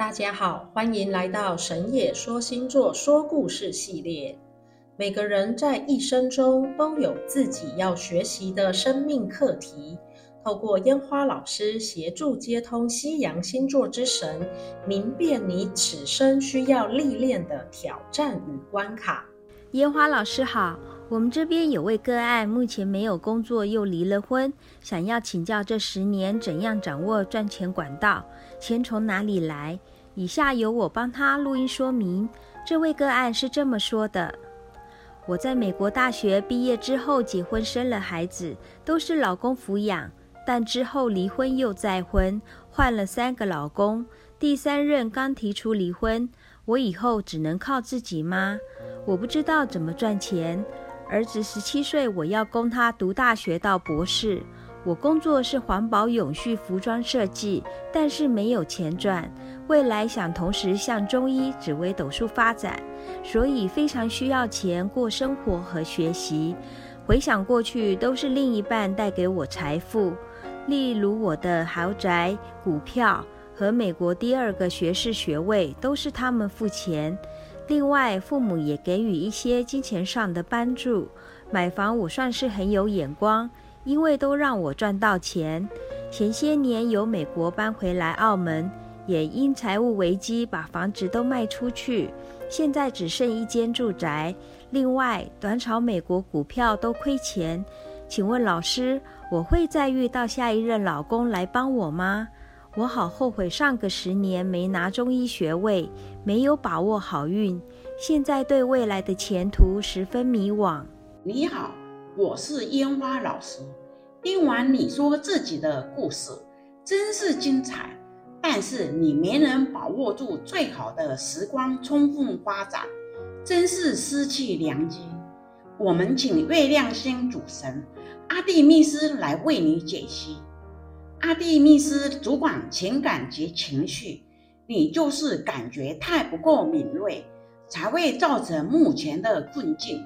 大家好，欢迎来到神野说星座说故事系列。每个人在一生中都有自己要学习的生命课题，透过烟花老师协助接通西洋星座之神，明辨你此生需要历练的挑战与关卡。烟花老师好，我们这边有位个案，目前没有工作又离了婚，想要请教这十年怎样掌握赚钱管道，钱从哪里来？以下由我帮他录音说明。这位个案是这么说的：我在美国大学毕业之后结婚生了孩子，都是老公抚养，但之后离婚又再婚，换了三个老公，第三任刚提出离婚，我以后只能靠自己吗？我不知道怎么赚钱。儿子十七岁，我要供他读大学到博士。我工作是环保永续服装设计，但是没有钱赚。未来想同时向中医、紫微斗数发展，所以非常需要钱过生活和学习。回想过去，都是另一半带给我财富，例如我的豪宅、股票和美国第二个学士学位，都是他们付钱。另外，父母也给予一些金钱上的帮助。买房，我算是很有眼光。因为都让我赚到钱，前些年由美国搬回来澳门，也因财务危机把房子都卖出去，现在只剩一间住宅。另外，短炒美国股票都亏钱，请问老师，我会再遇到下一任老公来帮我吗？我好后悔上个十年没拿中医学位，没有把握好运，现在对未来的前途十分迷惘。你好。我是烟花老师，听完你说自己的故事，真是精彩。但是你没能把握住最好的时光，充分发展，真是失去良机。我们请月亮星主神阿蒂密斯来为你解析。阿蒂密斯主管情感及情绪，你就是感觉太不够敏锐，才会造成目前的困境。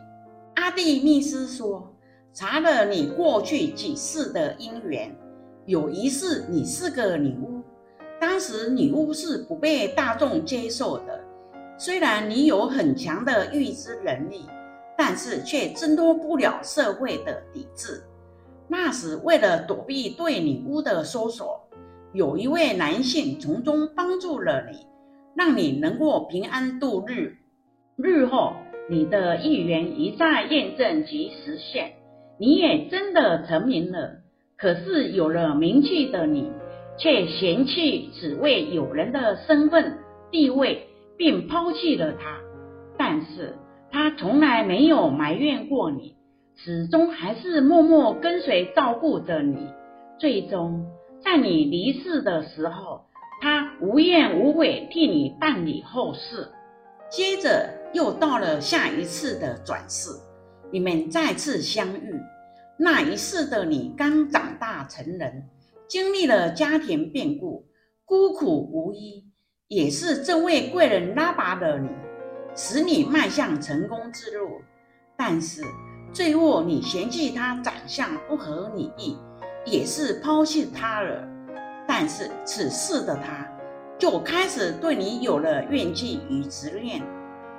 阿蒂密斯说。查了你过去几世的姻缘，有一世你是个女巫，当时女巫是不被大众接受的。虽然你有很强的预知能力，但是却挣脱不了社会的抵制。那时为了躲避对女巫的搜索，有一位男性从中帮助了你，让你能够平安度日。日后你的预言一再验证及实现。你也真的成名了，可是有了名气的你，却嫌弃此位友人的身份地位，并抛弃了他。但是他从来没有埋怨过你，始终还是默默跟随照顾着你。最终在你离世的时候，他无怨无悔替你办理后事。接着又到了下一次的转世。你们再次相遇，那一世的你刚长大成人，经历了家庭变故，孤苦无依，也是这位贵人拉拔了你，使你迈向成功之路。但是最后你嫌弃他长相不合你意，也是抛弃他了。但是此世的他，就开始对你有了怨气与执念。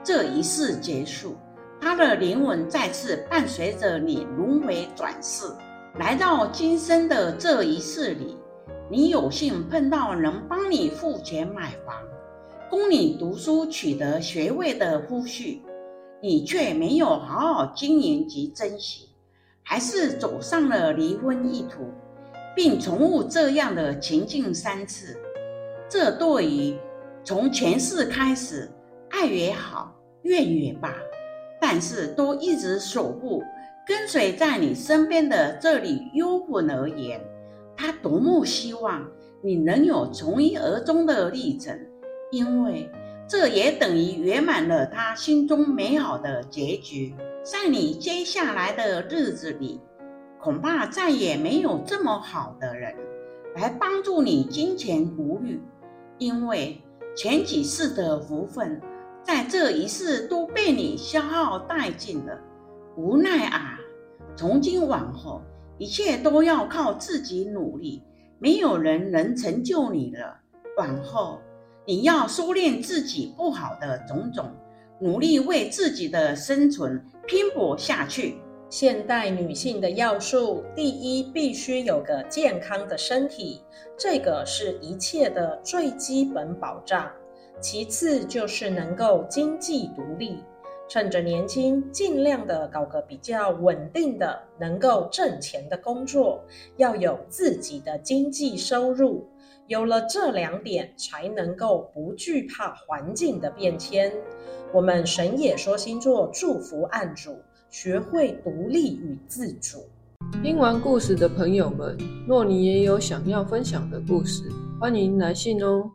这一世结束。他的灵魂再次伴随着你轮回转世，来到今生的这一世里，你有幸碰到能帮你付钱买房、供你读书、取得学位的夫婿，你却没有好好经营及珍惜，还是走上了离婚一途，并重复这样的情境三次。这对于从前世开始，爱也好，怨也罢。但是都一直守护、跟随在你身边的这里幽魂而言，他多么希望你能有从一而终的历程，因为这也等于圆满了他心中美好的结局。在你接下来的日子里，恐怕再也没有这么好的人来帮助你金钱无虑，因为前几世的福分。在这一世都被你消耗殆尽了，无奈啊！从今往后，一切都要靠自己努力，没有人能成就你了。往后，你要收敛自己不好的种种，努力为自己的生存拼搏下去。现代女性的要素，第一，必须有个健康的身体，这个是一切的最基本保障。其次就是能够经济独立，趁着年轻，尽量的搞个比较稳定的、能够挣钱的工作，要有自己的经济收入。有了这两点，才能够不惧怕环境的变迁。我们神野说星座祝福案主。学会独立与自主。听完故事的朋友们，若你也有想要分享的故事，欢迎来信哦。